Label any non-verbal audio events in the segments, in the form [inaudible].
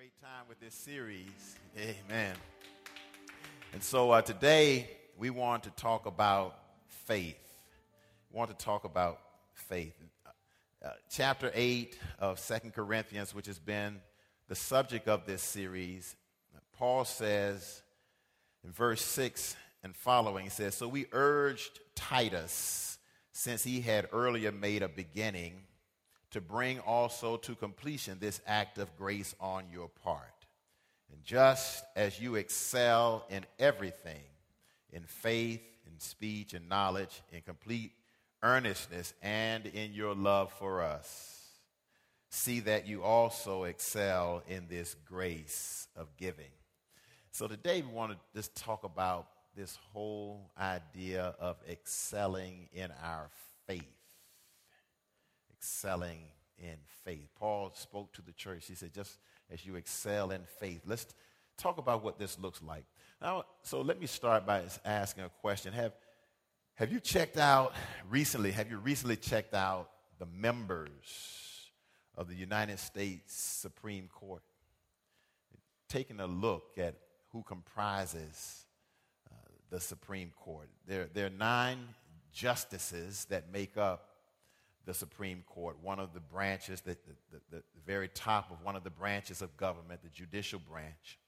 great time with this series. Amen. And so uh, today we want to talk about faith. We want to talk about faith. Uh, chapter 8 of Second Corinthians, which has been the subject of this series, Paul says in verse 6 and following, he says, So we urged Titus, since he had earlier made a beginning to bring also to completion this act of grace on your part. And just as you excel in everything, in faith, in speech, in knowledge, in complete earnestness, and in your love for us, see that you also excel in this grace of giving. So today we want to just talk about this whole idea of excelling in our faith excelling in faith. Paul spoke to the church. He said, just as you excel in faith. Let's talk about what this looks like. Now, so let me start by asking a question. Have, have you checked out recently, have you recently checked out the members of the United States Supreme Court? Taking a look at who comprises uh, the Supreme Court. There, there are nine justices that make up the Supreme Court, one of the branches, the, the, the, the, very top of one of the branches of government, the judicial branch.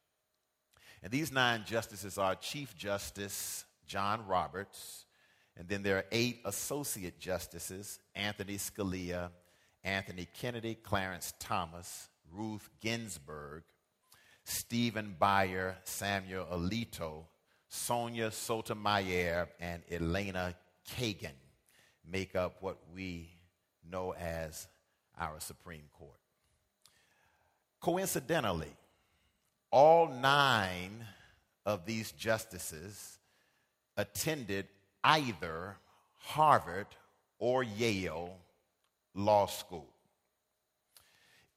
And these nine justices are Chief Justice John Roberts, and then there are eight associate justices Anthony Scalia, Anthony Kennedy, Clarence Thomas, Ruth Ginsburg, Stephen Breyer, Samuel Alito, Sonia Sotomayor, and Elena Kagan make up what we know as our Supreme Court. Coincidentally, all nine of these justices attended either Harvard or Yale Law School.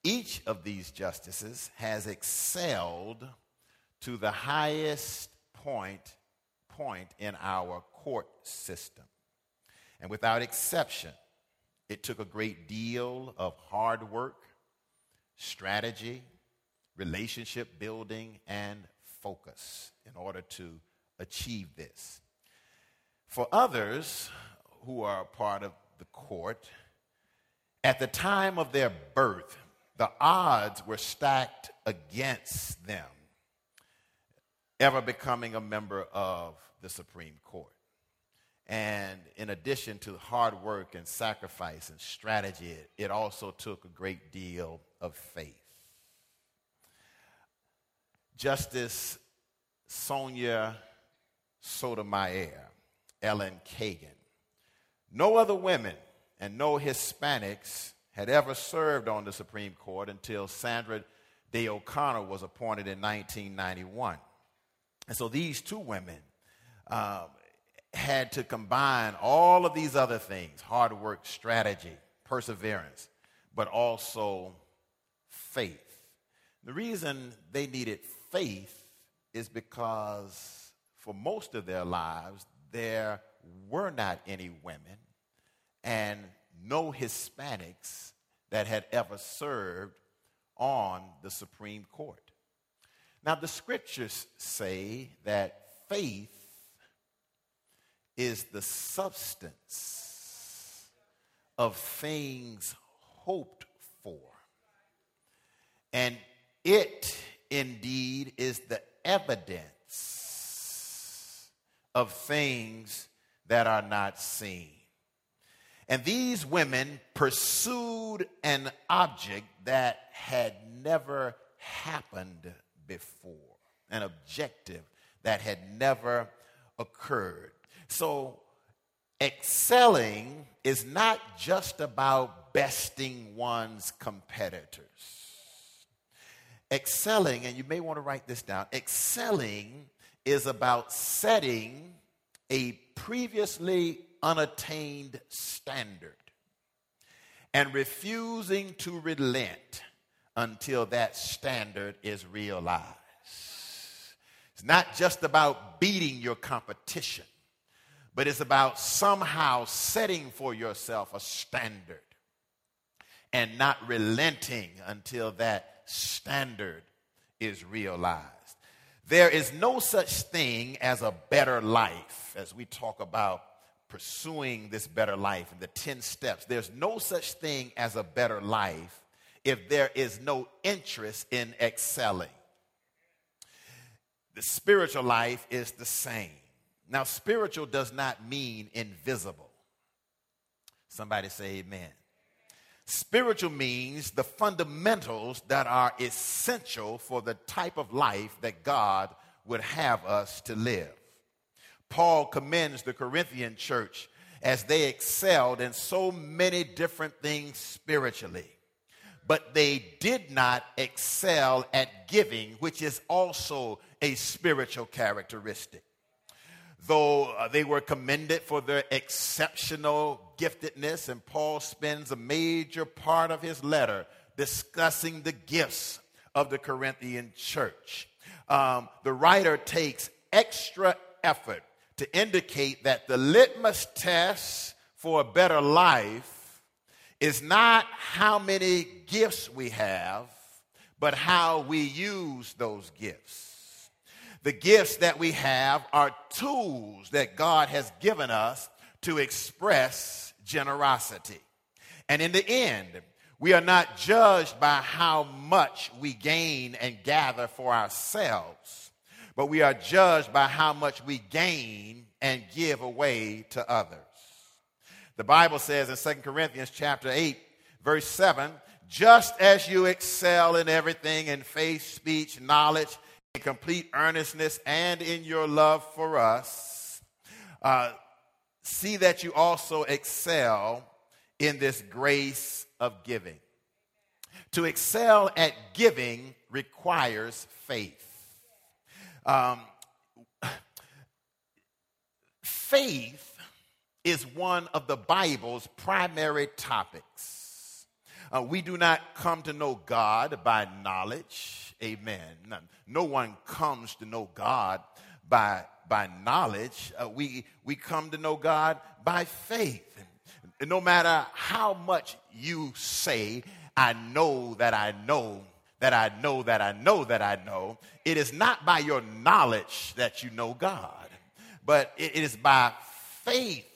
Each of these justices has excelled to the highest point, point in our court system. And without exception, it took a great deal of hard work, strategy, relationship building, and focus in order to achieve this. For others who are part of the court, at the time of their birth, the odds were stacked against them ever becoming a member of the Supreme Court. And in addition to hard work and sacrifice and strategy, it, also took a great deal of faith. Justice Sonia Sotomayor, Ellen Kagan. No other women and no Hispanics had ever served on the Supreme Court until Sandra Day O'Connor was appointed in 1991. And so these two women um, had to combine all of these other things hard work, strategy, perseverance, but also faith. The reason they needed faith is because for most of their lives, there were not any women and no Hispanics that had ever served on the Supreme Court. Now, the scriptures say that faith is the substance of things hoped for. And it indeed is the evidence of things that are not seen. And these women pursued an object that had never happened before, an objective that had never occurred. So, excelling is not just about besting one's competitors. Excelling, and you may want to write this down, excelling is about setting a previously unattained standard and refusing to relent until that standard is realized. It's not just about beating your competition, but it's about somehow setting for yourself a standard and not relenting until that standard is realized. There is no such thing as a better life as we talk about pursuing this better life and the 10 steps. There's no such thing as a better life if there is no interest in excelling. The spiritual life is the same. Now, spiritual does not mean invisible. Somebody say amen. Spiritual means the fundamentals that are essential for the type of life that God would have us to live. Paul commends the Corinthian church as they excelled in so many different things spiritually, but they did not excel at giving, which is also a spiritual characteristic though uh, they were commended for their exceptional giftedness, and Paul spends a major part of his letter discussing the gifts of the Corinthian church. Um, the writer takes extra effort to indicate that the litmus test for a better life is not how many gifts we have, but how we use those gifts. The gifts that we have are tools that God has given us to express generosity. And in the end, we are not judged by how much we gain and gather for ourselves, but we are judged by how much we gain and give away to others. The Bible says in 2 Corinthians chapter 8, verse 7, just as you excel in everything in faith, speech, knowledge, in complete earnestness and in your love for us, uh, see that you also excel in this grace of giving. To excel at giving requires faith. Um, faith is one of the Bible's primary topics. Uh, we do not come to know God by knowledge Amen. No one comes to know God by, by knowledge. Uh, we, we come to know God by faith. And no matter how much you say, I know that I know that I know that I know that I know, it is not by your knowledge that you know God, but it is by faith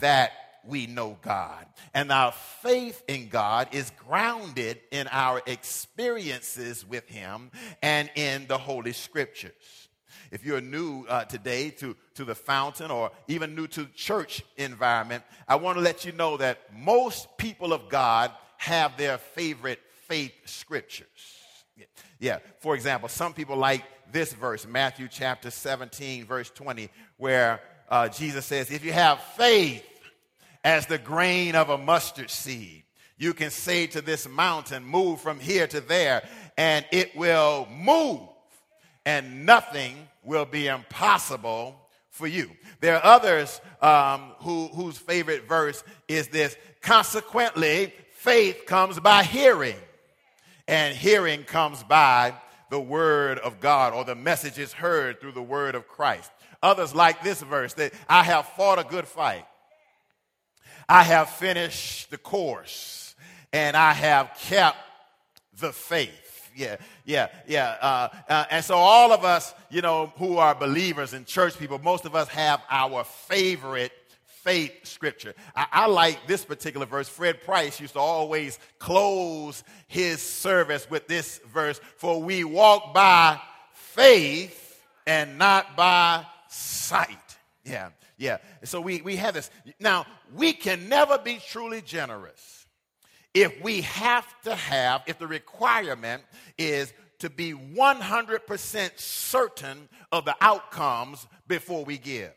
that we know God. And our faith in God is grounded in our experiences with Him and in the Holy Scriptures. If you're new uh, today to, to the fountain or even new to church environment, I want to let you know that most people of God have their favorite faith scriptures. Yeah. For example, some people like this verse, Matthew chapter 17, verse 20, where uh, Jesus says, If you have faith as the grain of a mustard seed. You can say to this mountain, Move from here to there, and it will move, and nothing will be impossible for you. There are others um, who, whose favorite verse is this Consequently, faith comes by hearing, and hearing comes by the word of God, or the message is heard through the word of Christ. Others like this verse that I have fought a good fight. I have finished the course and I have kept the faith. Yeah, yeah, yeah. Uh, uh, and so, all of us, you know, who are believers and church people, most of us have our favorite faith scripture. I, I, like this particular verse. Fred Price used to always close his service with this verse For we walk by faith and not by sight. Yeah. Yeah. So we, we have this. Now, we can never be truly generous if we have to have, if the requirement is to be 100% certain of the outcomes before we give.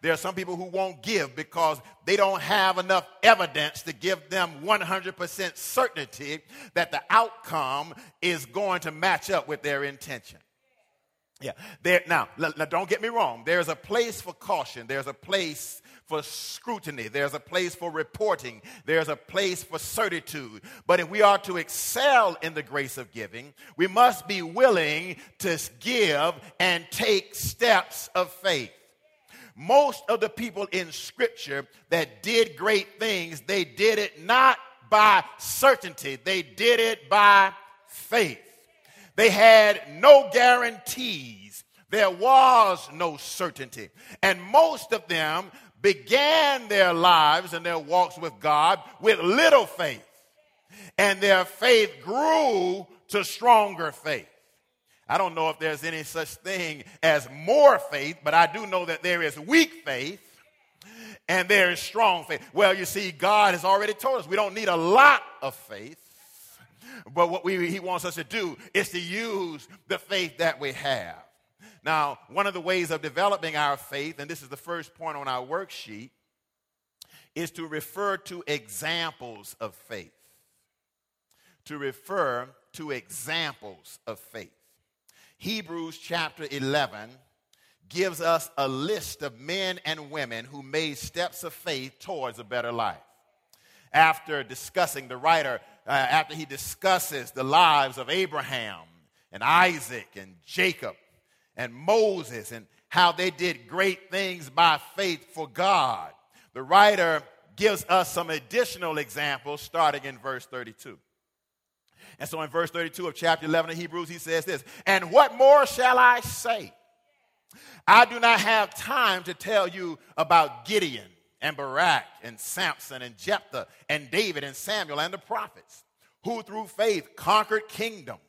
There are some people who won't give because they don't have enough evidence to give them 100% certainty that the outcome is going to match up with their intention. Yeah. There, now, now, don't get me wrong. There's a place for caution. There's a place for scrutiny. There's a place for reporting. There's a place for certitude. But if we are to excel in the grace of giving, we must be willing to give and take steps of faith. Most of the people in Scripture that did great things, they did it not by certainty, they did it by faith. They had no guarantees. There was no certainty. And most of them began their lives and their walks with God with little faith. And their faith grew to stronger faith. I don't know if there's any such thing as more faith, but I do know that there is weak faith and there is strong faith. Well, you see, God has already told us we don't need a lot of faith, but what we, He wants us to do is to use the faith that we have. Now, one of the ways of developing our faith, and this is the first point on our worksheet, is to refer to examples of faith. To refer to examples of faith. Hebrews chapter 11 gives us a list of men and women who made steps of faith towards a better life. After discussing, the writer, uh, after he discusses the lives of Abraham and Isaac and Jacob and Moses and how they did great things by faith for God, the writer gives us some additional examples starting in verse 32. And so in verse 32 of chapter 11 of Hebrews, he says this And what more shall I say? I do not have time to tell you about Gideon and Barak and Samson and Jephthah and David and Samuel and the prophets, who through faith conquered kingdoms,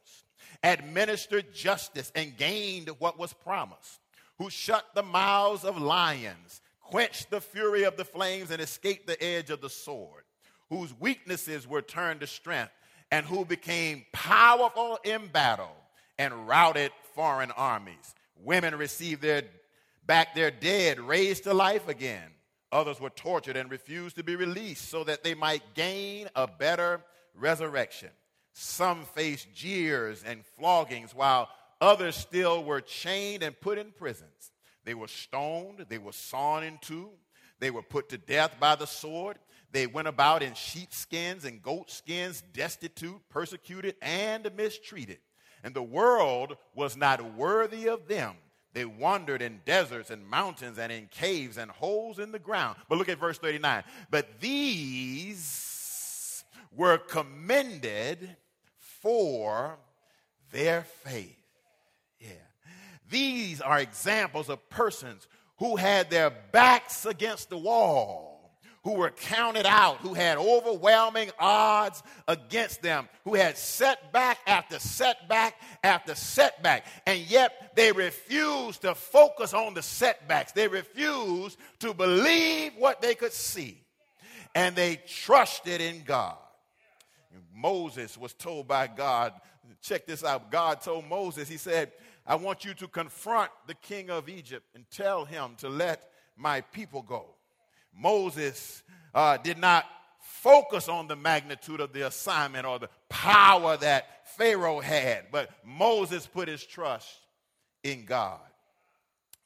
administered justice, and gained what was promised, who shut the mouths of lions, quenched the fury of the flames, and escaped the edge of the sword, whose weaknesses were turned to strength, and who became powerful in battle and routed foreign armies Women received their, back their dead, raised to life again. Others were tortured and refused to be released so that they might gain a better resurrection. Some faced jeers and floggings, while others still were chained and put in prisons. They were stoned, they were sawn in two, they were put to death by the sword. They went about in sheepskins and goatskins, destitute, persecuted, and mistreated and the world was not worthy of them. They wandered in deserts and mountains and in caves and holes in the ground. But look at verse 39. But these were commended for their faith. Yeah. These are examples of persons who had their backs against the wall who were counted out, who had overwhelming odds against them, who had setback after setback after setback, and yet they refused to focus on the setbacks. They refused to believe what they could see, and they trusted in God. Moses was told by God, check this out. God told Moses, He said, I want you to confront the king of Egypt and tell him to let my people go. Moses uh, did not focus on the magnitude of the assignment or the power that Pharaoh had, but Moses put his trust in God.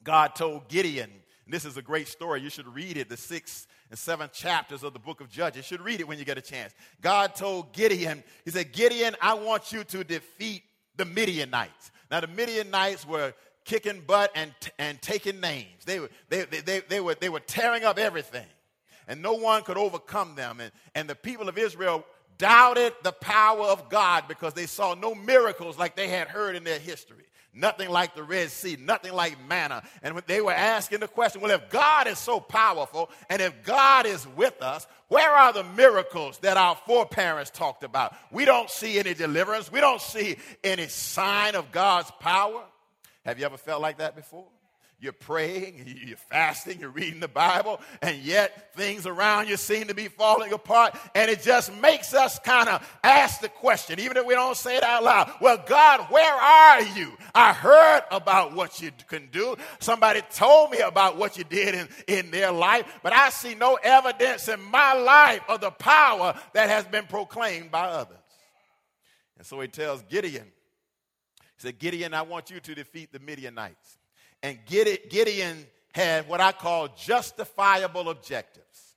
God told Gideon, and this is a great story. You should read it, the sixth and seventh chapters of the book of Judges. You should read it when you get a chance. God told Gideon, He said, Gideon, I want you to defeat the Midianites. Now, the Midianites were kicking butt and, and taking names. They were, they, they, they, they, were, they were tearing up everything, and no one could overcome them. And, and the people of Israel doubted the power of God because they saw no miracles like they had heard in their history. Nothing like the Red Sea, nothing like manna. And they were asking the question well, if God is so powerful and if God is with us, where are the miracles that our foreparents talked about? We don't see any deliverance, we don't see any sign of God's power. Have you ever felt like that before? You're praying, [laughs] you're fasting, you're reading the Bible, and yet things around you seem to be falling apart. And it just makes us kind of ask the question, even if we don't say it out loud Well, God, where are you? I heard about what you can do. Somebody told me about what you did in, in their life, but I see no evidence in my life of the power that has been proclaimed by others. And so he tells Gideon, said, Gideon, I want you to defeat the Midianites. And Gideon had what I call justifiable objectives,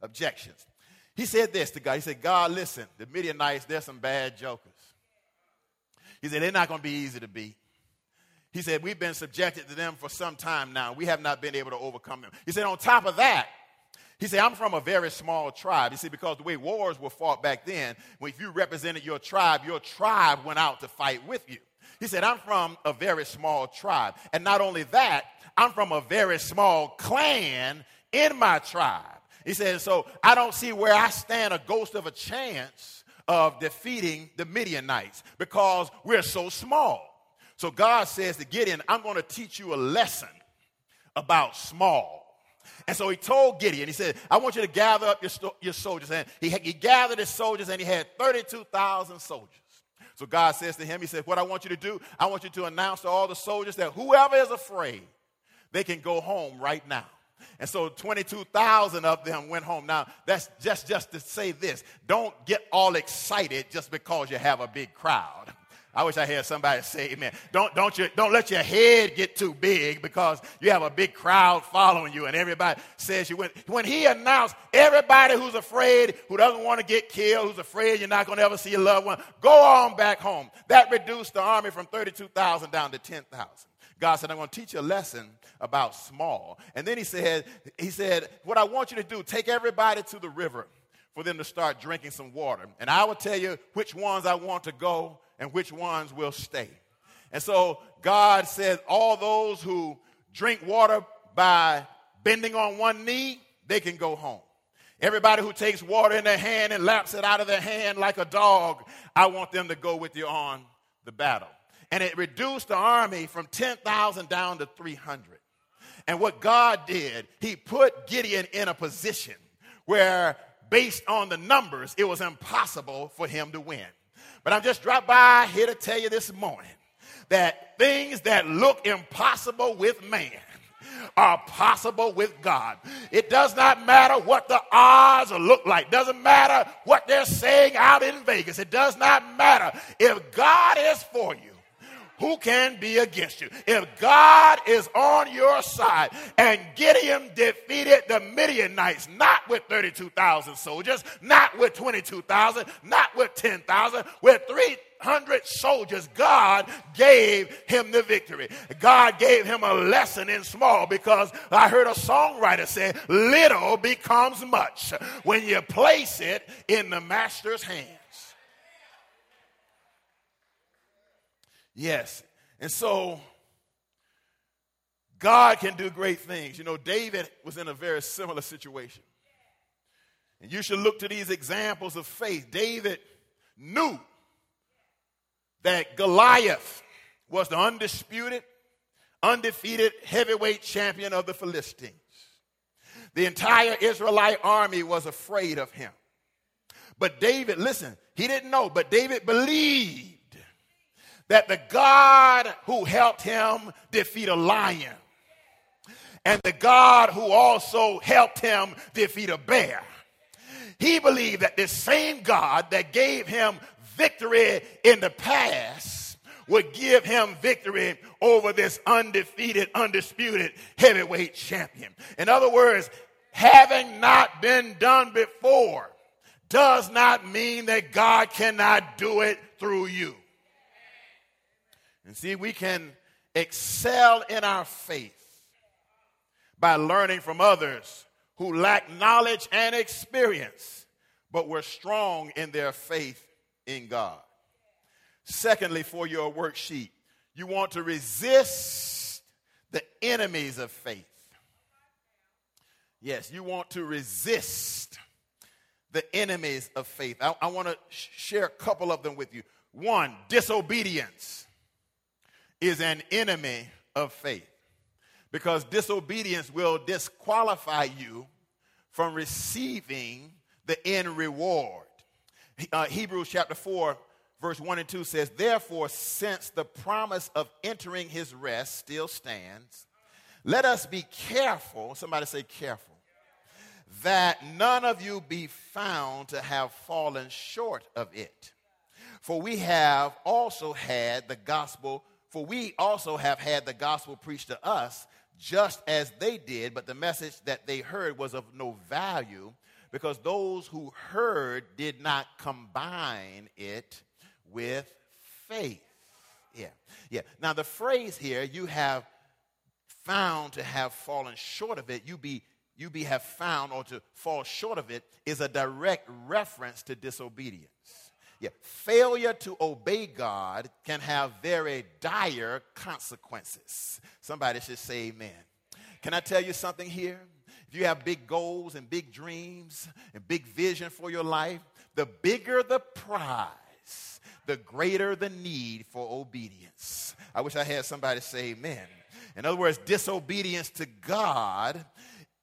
objections. He said this to God. He said, God, listen, the Midianites, they're some bad jokers. He said, they're not going to be easy to beat. He said, we've been subjected to them for some time now. We have not been able to overcome them. He said, on top of that, He said, I'm from a very small tribe. You see, because the way wars were fought back then, if you represented your tribe, your tribe went out to fight with you. He said, I'm from a very small tribe. And not only that, I'm from a very small clan in my tribe. He said, so I don't see where I stand a ghost of a chance of defeating the Midianites because we're so small. So God says to Gideon, I'm going to teach you a lesson about small. And so he told Gideon, he said, I want you to gather up your, your soldiers. And he, he gathered his soldiers and he had 32,000 soldiers. So God says to him, He said, What I want you to do, I want you to announce to all the soldiers that whoever is afraid, they can go home right now. And so 22,000 of them went home. Now, that's just, just to say this don't get all excited just because you have a big crowd. I wish I had somebody say amen. Don't, don't, you, don't let your head get too big because you have a big crowd following you and everybody says you went. When he announced everybody who's afraid, who doesn't want to get killed, who's afraid you're not going to ever see a loved one, go on back home. That reduced the army from 32,000 down to 10,000. God said, I'm going to teach you a lesson about small. And then he said, he said, what I want you to do, take everybody to the river for them to start drinking some water. And I will tell you which ones I want to go and which ones will stay. And so God said, all those who drink water by bending on one knee, they can go home. Everybody who takes water in their hand and laps it out of their hand like a dog, I want them to go with you on the battle. And it reduced the army from 10,000 down to 300. And what God did, He put Gideon in a position where, based on the numbers, it was impossible for him to win. But I'm just dropped by here to tell you this morning that things that look impossible with man are possible with God. It does not matter what the odds look like. Doesn't matter what they're saying out in Vegas. It does not matter. If God is for you, who can be against you? If God is on your side and Gideon defeated the Midianites, not with 32,000 soldiers, not with 22,000, not with 10,000, with 300 soldiers, God gave him the victory. God gave him a lesson in small because I heard a songwriter say, little becomes much when you place it in the master's hands. Yes. And so God can do great things. You know, David was in a very similar situation. And you should look to these examples of faith. David knew that Goliath was the undisputed, undefeated heavyweight champion of the Philistines. The entire Israelite army was afraid of him. But David, listen, he didn't know, but David believed that the God who helped him defeat a lion and the God who also helped him defeat a bear, he believed that this same God that gave him victory in the past would give him victory over this undefeated, undisputed heavyweight champion. In other words, having not been done before does not mean that God cannot do it through you. And see, we can excel in our faith by learning from others who lack knowledge and experience, but were strong in their faith in God. Secondly, for your worksheet, you want to resist the enemies of faith. Yes, you want to resist the enemies of faith. I, I want to sh- share a couple of them with you. One, disobedience is an enemy of faith because disobedience will disqualify you from receiving the end reward. Uh, Hebrews chapter 4, verse 1 and 2 says, Therefore, since the promise of entering his rest still stands, let us be careful, somebody say careful, that none of you be found to have fallen short of it. For we have also had the gospel for we also have had the gospel preached to us just as they did, but the message that they heard was of no value because those who heard did not combine it with faith. Yeah, yeah. Now, the phrase here, you have found to have fallen short of it, you be you be have found or to fall short of it is a direct reference to disobedience. Yeah, failure to obey God can have very dire consequences. Somebody should say amen. Can I tell you something here? If you have big goals and big dreams and big vision for your life, the bigger the prize, the greater the need for obedience. I wish I had somebody say amen. In other words, disobedience to God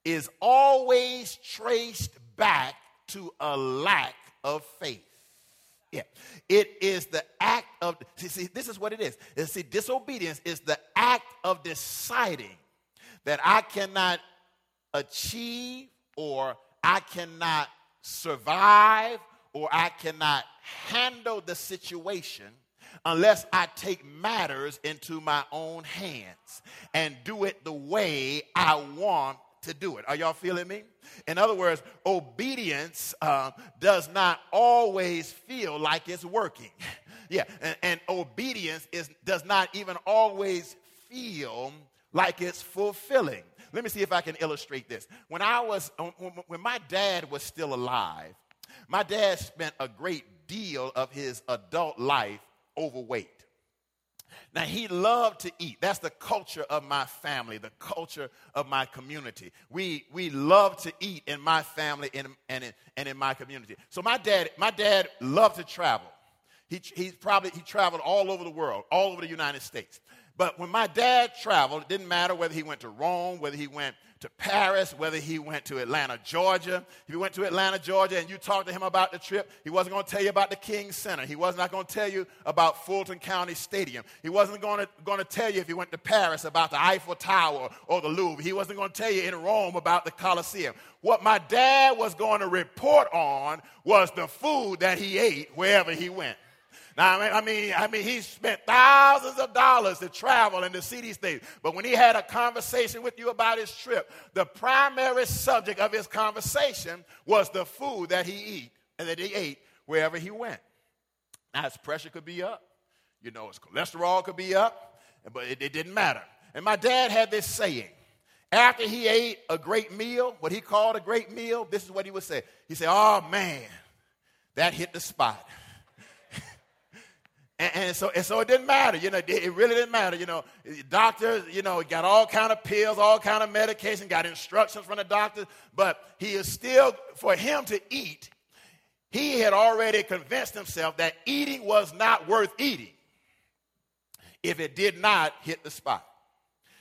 is always traced back to a lack of faith. Yeah. It is the act of, see, see, this is what it is. See, disobedience is the act of deciding that I cannot achieve or I cannot survive or I cannot handle the situation unless I take matters into my own hands and do it the way I want to do it. Are y'all feeling me? In other words, obedience uh, does not always feel like it's working. [laughs] yeah, and, and obedience is, does not even always feel like it's fulfilling. Let me see if I can illustrate this. When I was, when my dad was still alive, my dad spent a great deal of his adult life overweight. Now, he loved to eat. That's the culture of my family, the culture of my community. We, we love to eat in my family and, and, in, and in my community. So my dad, my dad loved to travel. He, he probably he traveled all over the world, all over the United States. But when my dad traveled, it didn't matter whether he went to Rome, whether he went to Paris, whether he went to Atlanta, Georgia. If he went to Atlanta, Georgia, and you talked to him about the trip, he wasn't going to tell you about the King Center. He was not going to tell you about Fulton County Stadium. He wasn't going to, going to tell you if he went to Paris about the Eiffel Tower or the Louvre. He wasn't going to tell you in Rome about the Colosseum. What my dad was going to report on was the food that he ate wherever he went. Now, I mean, I mean, he spent thousands of dollars to travel and to see these things. But when he had a conversation with you about his trip, the primary subject of his conversation was the food that he eat and that he ate wherever he went. Now, his pressure could be up, you know, his cholesterol could be up, but it, it didn't matter. And my dad had this saying. After he ate a great meal, what he called a great meal, this is what he would say. He said, Oh man, that hit the spot. And, and, so, and so it didn't matter, you know, it, really didn't matter, you know. Doctors, you know, got all kind of pills, all kind of medication, got instructions from the doctor, but he is still, for him to eat, he had already convinced himself that eating was not worth eating if it did not hit the spot.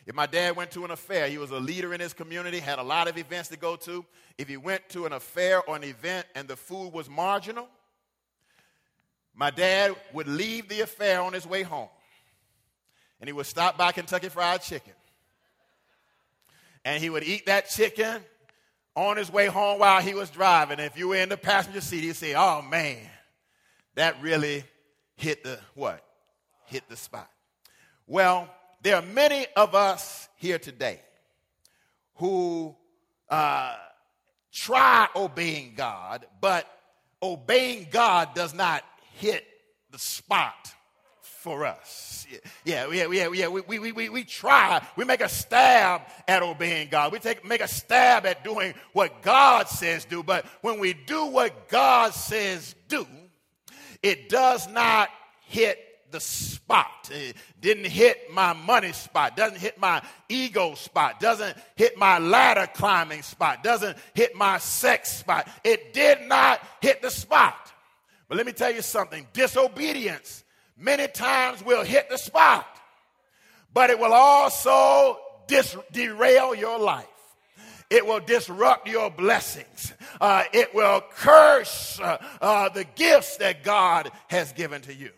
If my dad went to an affair, he was a leader in his community, had a lot of events to go to. If he went to an affair or an event and the food was marginal, my dad would leave the affair on his way home, and he would stop by Kentucky Fried Chicken. And he would eat that chicken on his way home while he was driving. If you were in the passenger seat, he'd say, Oh man, that really hit the what? Hit the spot. Well, there are many of us here today who uh, try obeying God, but obeying God does not hit the spot for us. Yeah, yeah, yeah, yeah. We, we, we, we try, we make a stab at obeying God. We take, make a stab at doing what God says do. But when we do what God says do, it does not hit the spot. It didn't hit my money spot, doesn't hit my ego spot, doesn't hit my ladder climbing spot, doesn't hit my sex spot. It did not hit the spot. But let me tell you something disobedience many times will hit the spot, but it will also dis- derail your life. It will disrupt your blessings. Uh, it will curse uh, uh, the gifts that God has given to you.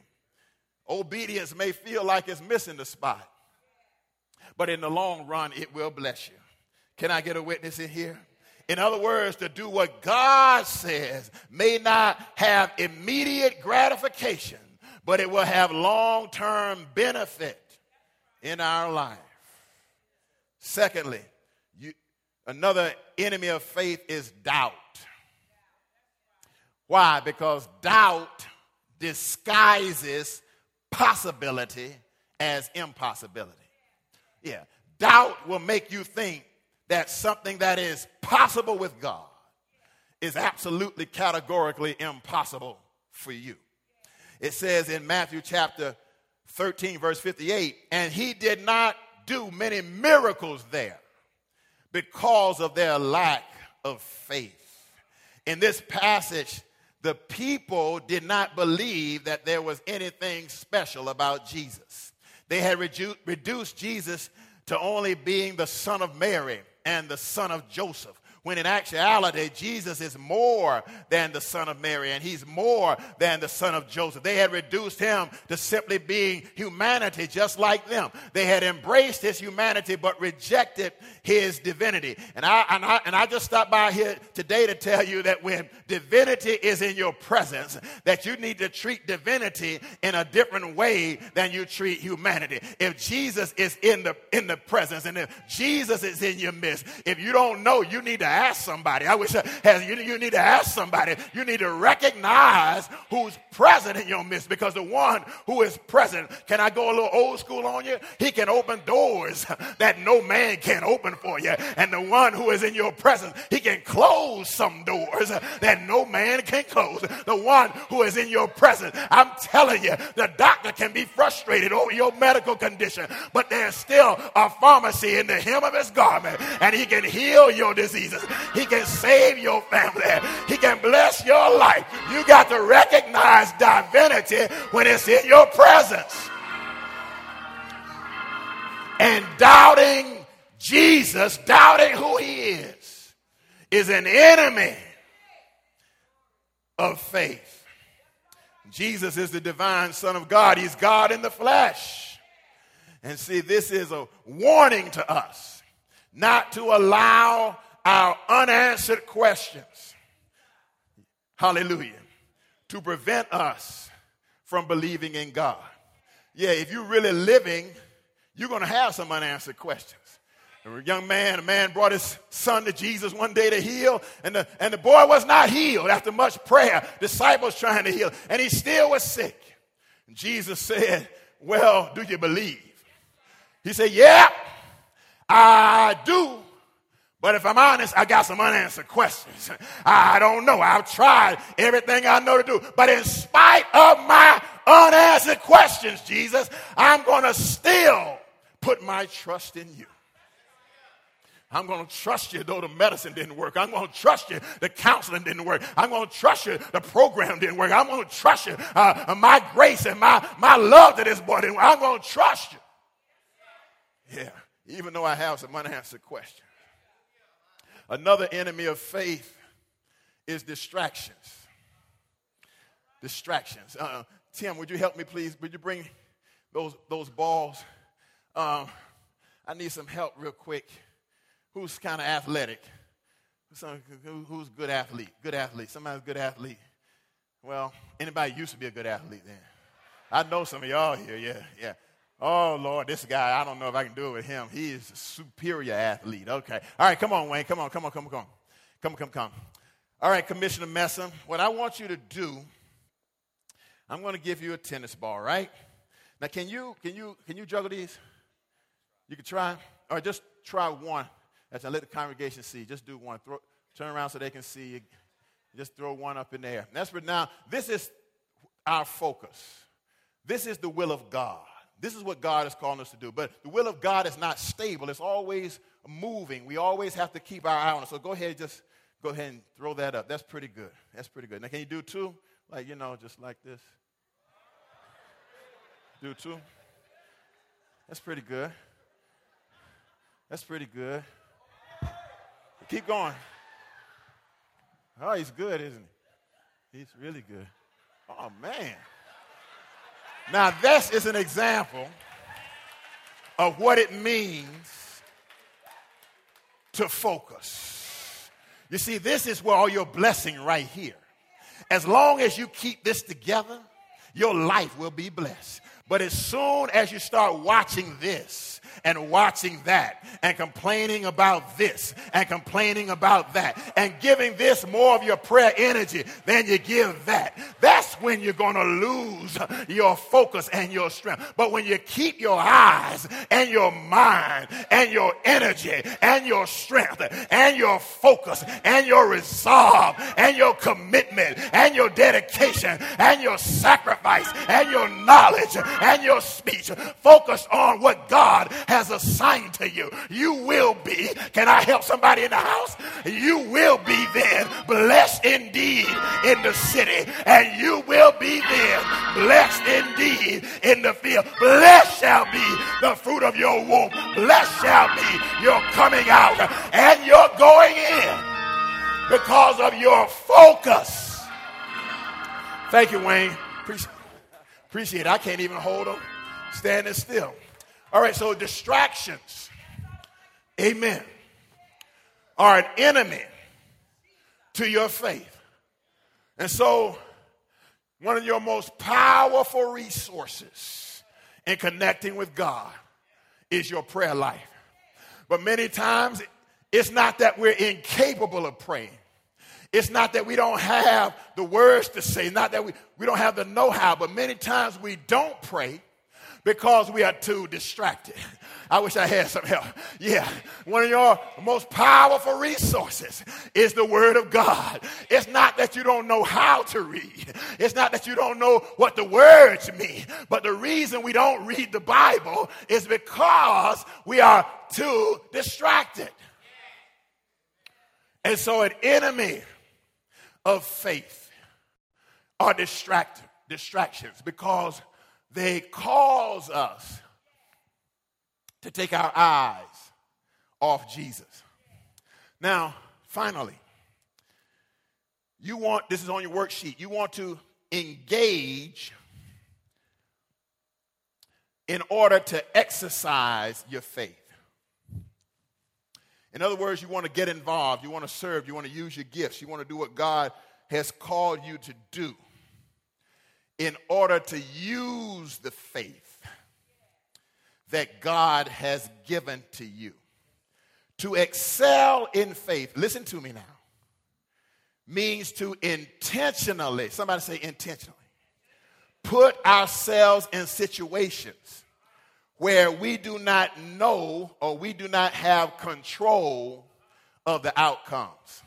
Obedience may feel like it's missing the spot, but in the long run, it will bless you. Can I get a witness in here? In other words, to do what God says may not have immediate gratification, but it will have long term benefit in our life. Secondly, you, another enemy of faith is doubt. Why? Because doubt disguises possibility as impossibility. Yeah, doubt will make you think that something that is possible with God is absolutely categorically impossible for you. It says in Matthew chapter 13, verse 58, and he did not do many miracles there because of their lack of faith. In this passage, the people did not believe that there was anything special about Jesus. They had redu- reduced Jesus to only being the son of Mary and the son of Joseph when in actuality, Jesus is more than the son of Mary and he's more than the son of Joseph. They had reduced him to simply being humanity just like them. They had embraced his humanity but rejected his divinity. And I, and I, and I just stopped by here today to tell you that when divinity is in your presence, that you need to treat divinity in a different way than you treat humanity. If Jesus is in the, in the presence and if Jesus is in your midst, if you don't know, you need to ask somebody. I wish uh, I had, you, you need to ask somebody. You need to recognize who's present in your midst because the one who is present, can I go a little old school on you? He can open doors [laughs] that no man can open for you. And the one who is in your presence, he can close some doors [laughs] that no man can close. The one who is in your presence, I'm telling you, the doctor can be frustrated over your medical condition, but there's still a pharmacy in the hem of his garment, and he can heal your diseases. He can save your family. He can bless your life. You got to recognize divinity when it's in your presence. And doubting Jesus, doubting who he is, is an enemy of faith. Jesus is the divine Son of God. He's God in the flesh. And see, this is a warning to us not to allow our unanswered questions, hallelujah, to prevent us from believing in God. Yeah, if you're really living, you're going to have some unanswered questions. A young man, a man brought his son to Jesus one day to heal, and the, and the boy was not healed after much prayer. Disciples trying to heal, and he still was sick. And Jesus said, Well, do you believe? He said, Yeah, I do. But if I'm honest, I got some unanswered questions. [laughs] I don't know. I've tried everything I know to do. But in spite of my unanswered questions, Jesus, I'm going to still put my trust in you. I'm going to trust you though the medicine didn't work. I'm going to trust you the counseling didn't work. I'm going to trust you the program didn't work. I'm going to trust you uh, my grace and my, my love to this boy didn't work. I'm going to trust you. Yeah, even though I have some unanswered questions. Another enemy of faith is distractions. Distractions. Uh, Tim, would you help me, please? Would you bring those, those balls? Um, I need some help real quick. Who's kind of athletic? Some, who, who's good athlete? Good athlete. Somebody's good athlete. Well, anybody used to be a good athlete then. I know some of y'all here, yeah, yeah. Oh, Lord, this guy, I don't know if I can do it with him. He is a superior athlete. Okay. All right, come on, Wayne. Come on, come on, come on, come on. Come, come, come. All right, Commissioner Messam, what I want you to do, I'm going to give you a tennis ball, right? Now, can you, can you, can you juggle these? You can try? Right, just try one. That's I let the congregation see. Just do one. Throw, turn around so they can see you. Just throw one up in the air. That's for now. This is our focus. This is the will of God. This is what God is calling us to do. But the will of God is not stable, it's always moving. We always have to keep our eye on it. So go ahead, just go ahead and throw that up. That's pretty good. That's pretty good. Now, can you do two? Like, you know, just like this. Do two. That's pretty good. That's pretty good. Keep going. Oh, he's good, isn't he? He's really good. Oh, man. Now, this is an example of what it means to focus. You see, this is where all your blessing right here. As long as you keep this together, your life will be blessed. But as soon as you start watching this and watching that and complaining about this and complaining about that and giving this more of your prayer energy than you give that, that's when you're going to lose your focus and your strength. But when you keep your eyes and your mind and your energy and your strength and your focus and your resolve and your commitment and your dedication and your sacrifice and your knowledge and your speech focused on what God has assigned to you, you will be. Can I help somebody in the house? You will be then blessed indeed in the city, and you will be then blessed indeed in the field. Blessed shall be the fruit of your womb. Blessed shall be your coming out and your going in because of your focus. Thank you, Wayne. Appreciate, appreciate it. I can't even hold them standing still. All right, so distractions, amen, are an enemy to your faith. And so, one of your most powerful resources in connecting with God is your prayer life. But many times, it's not that we're incapable of praying. It's not that we don't have the words to say, not that we, we don't have the know how, but many times we don't pray because we are too distracted. I wish I had some help. Yeah, one of your most powerful resources is the Word of God. It's not that you don't know how to read, it's not that you don't know what the words mean, but the reason we don't read the Bible is because we are too distracted. And so, an enemy of faith are distract, distractions because they cause us to take our eyes off Jesus. Now, finally, you want, this is on your worksheet, you want to engage in order to exercise your faith. In other words, you want to get involved, you want to serve, you want to use your gifts, you want to do what God has called you to do in order to use the faith that God has given to you. To excel in faith, listen to me now, means to intentionally, somebody say intentionally, put ourselves in situations where we do not know or we do not have control of the outcomes.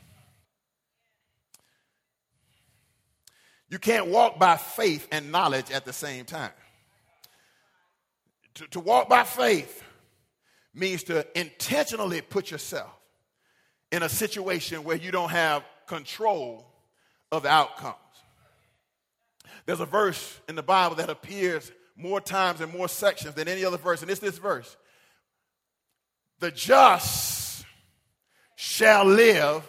You can't walk by faith and knowledge at the same time. To, to walk by faith means to intentionally put yourself in a situation where you don't have control of the outcomes. There's a verse in the Bible that appears more times in more sections than any other verse, and it's this verse The just shall live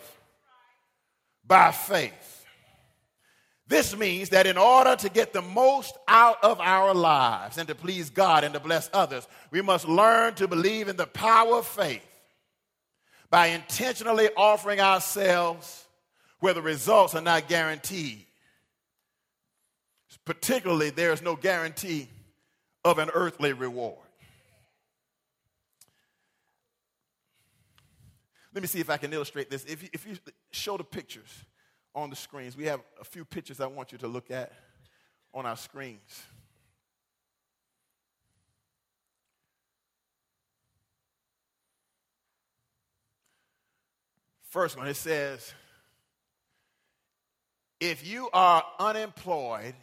by faith. This means that in order to get the most out of our lives and to please God and to bless others, we must learn to believe in the power of faith by intentionally offering ourselves where the results are not guaranteed. Particularly, there is no guarantee of an earthly reward. Let me see if I can illustrate this. If you, if you show the pictures on the screens. We have a few pictures I want you to look at on our screens. First one, it says, if you are unemployed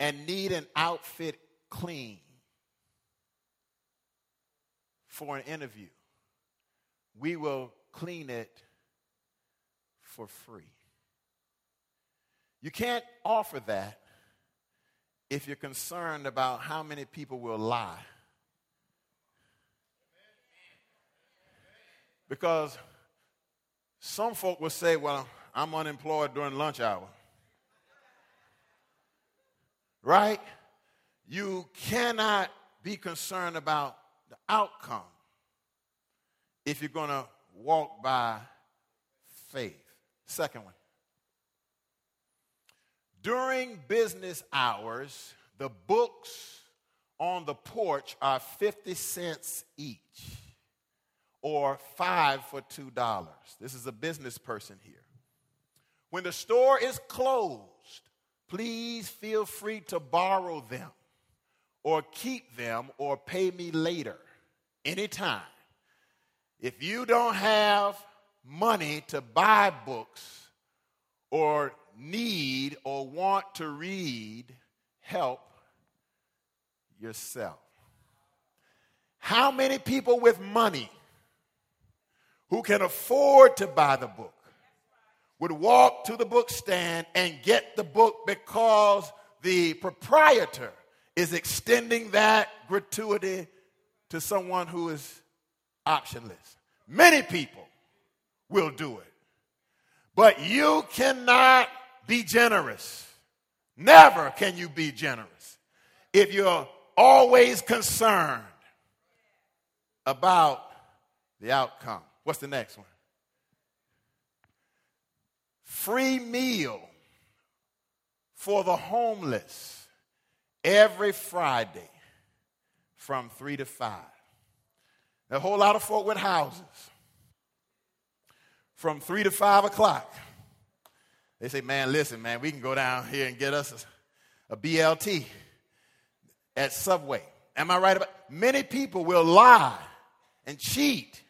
and need an outfit clean for an interview, we will clean it for free. You can't offer that if you're concerned about how many people will lie. Because some folk will say, well, I'm unemployed during lunch hour. Right? You cannot be concerned about the outcome if you're going to walk by faith. Second one. During business hours, the books on the porch are 50 cents each or five for $2. This is a business person here. When the store is closed, please feel free to borrow them or keep them or pay me later anytime. If you don't have money to buy books or need or want to read, help yourself. How many people with money who can afford to buy the book would walk to the bookstand and get the book because the proprietor is extending that gratuity to someone who is optionless? Many people will do it. But you cannot be generous. Never can you be generous if you're always concerned about the outcome. What's the next one? Free meal for the homeless every Friday from 3 to 5. A whole lot of folk with houses from 3 to 5 o'clock. They say, man, listen, man, we can go down here and get us a, a BLT at Subway. Am I right about Many people will lie and cheat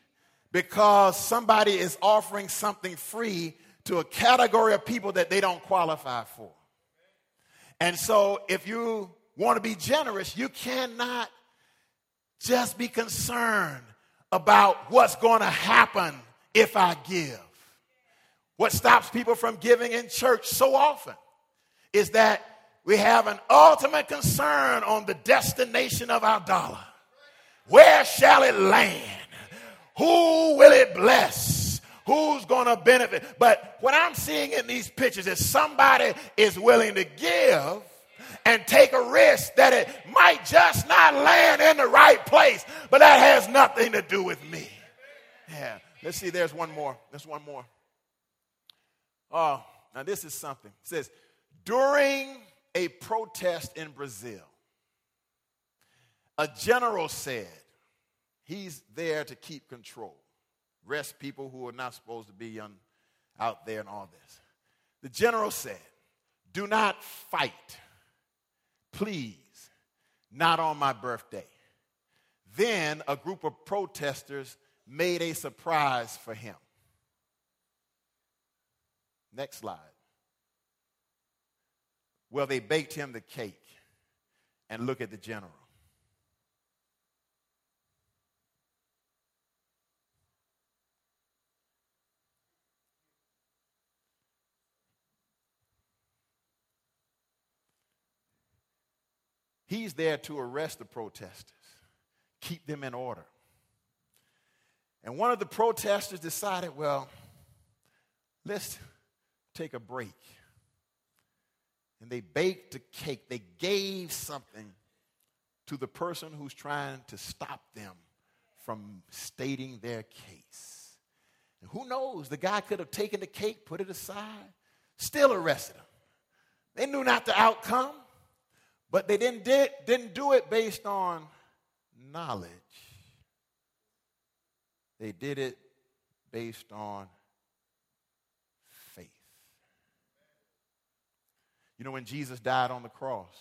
because somebody is offering something free to a category of people that they don't qualify for. And so if you want to be generous, you cannot just be concerned about what's going to happen if I give. What stops people from giving in church so often is that we have an ultimate concern on the destination of our dollar. Where shall it land? Who will it bless? Who's going to benefit? But what I'm seeing in these pictures is somebody is willing to give and take a risk that it might just not land in the right place, but that has nothing to do with me. Yeah. Let's see, there's one more. There's one more. Oh, now this is something. It says, during a protest in Brazil, a general said he's there to keep control, rest people who are not supposed to be out there and all this. The general said, Do not fight, please, not on my birthday. Then a group of protesters made a surprise for him. Next slide. Well, they baked him the cake. And look at the general. He's there to arrest the protesters, keep them in order. And one of the protesters decided, well, let's take a break. And they baked a cake. They gave something to the person who's trying to stop them from stating their case. And who knows? The guy could have taken the cake, put it aside, still arrested him. They knew not the outcome, but they didn't, did, didn't do it based on knowledge. They did it based on faith. You know, when Jesus died on the cross,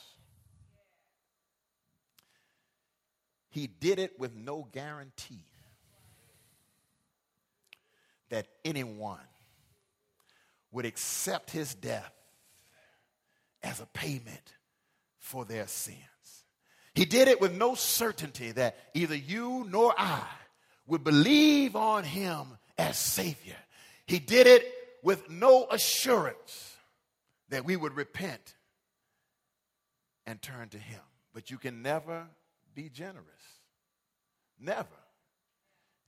he did it with no guarantee that anyone would accept his death as a payment for their sins. He did it with no certainty that either you nor I would believe on him as Savior. He did it with no assurance that we would repent and turn to him. But you can never be generous. Never.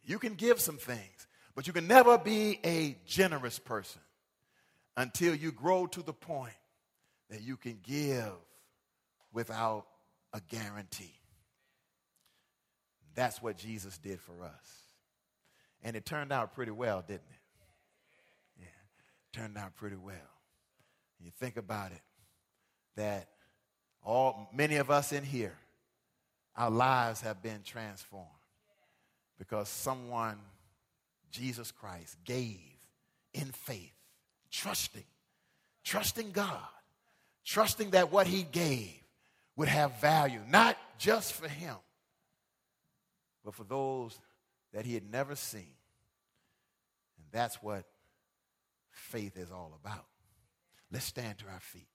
You can give some things, but you can never be a generous person until you grow to the point that you can give without a guarantee. That's what Jesus did for us. And it turned out pretty well, didn't it? Yeah, turned out pretty well. You think about it, that all many of us in here, our lives have been transformed because someone, Jesus Christ, gave in faith, trusting, trusting God, trusting that what he gave would have value, not just for him, but for those that he had never seen. And that's what faith is all about. Let's stand to our feet.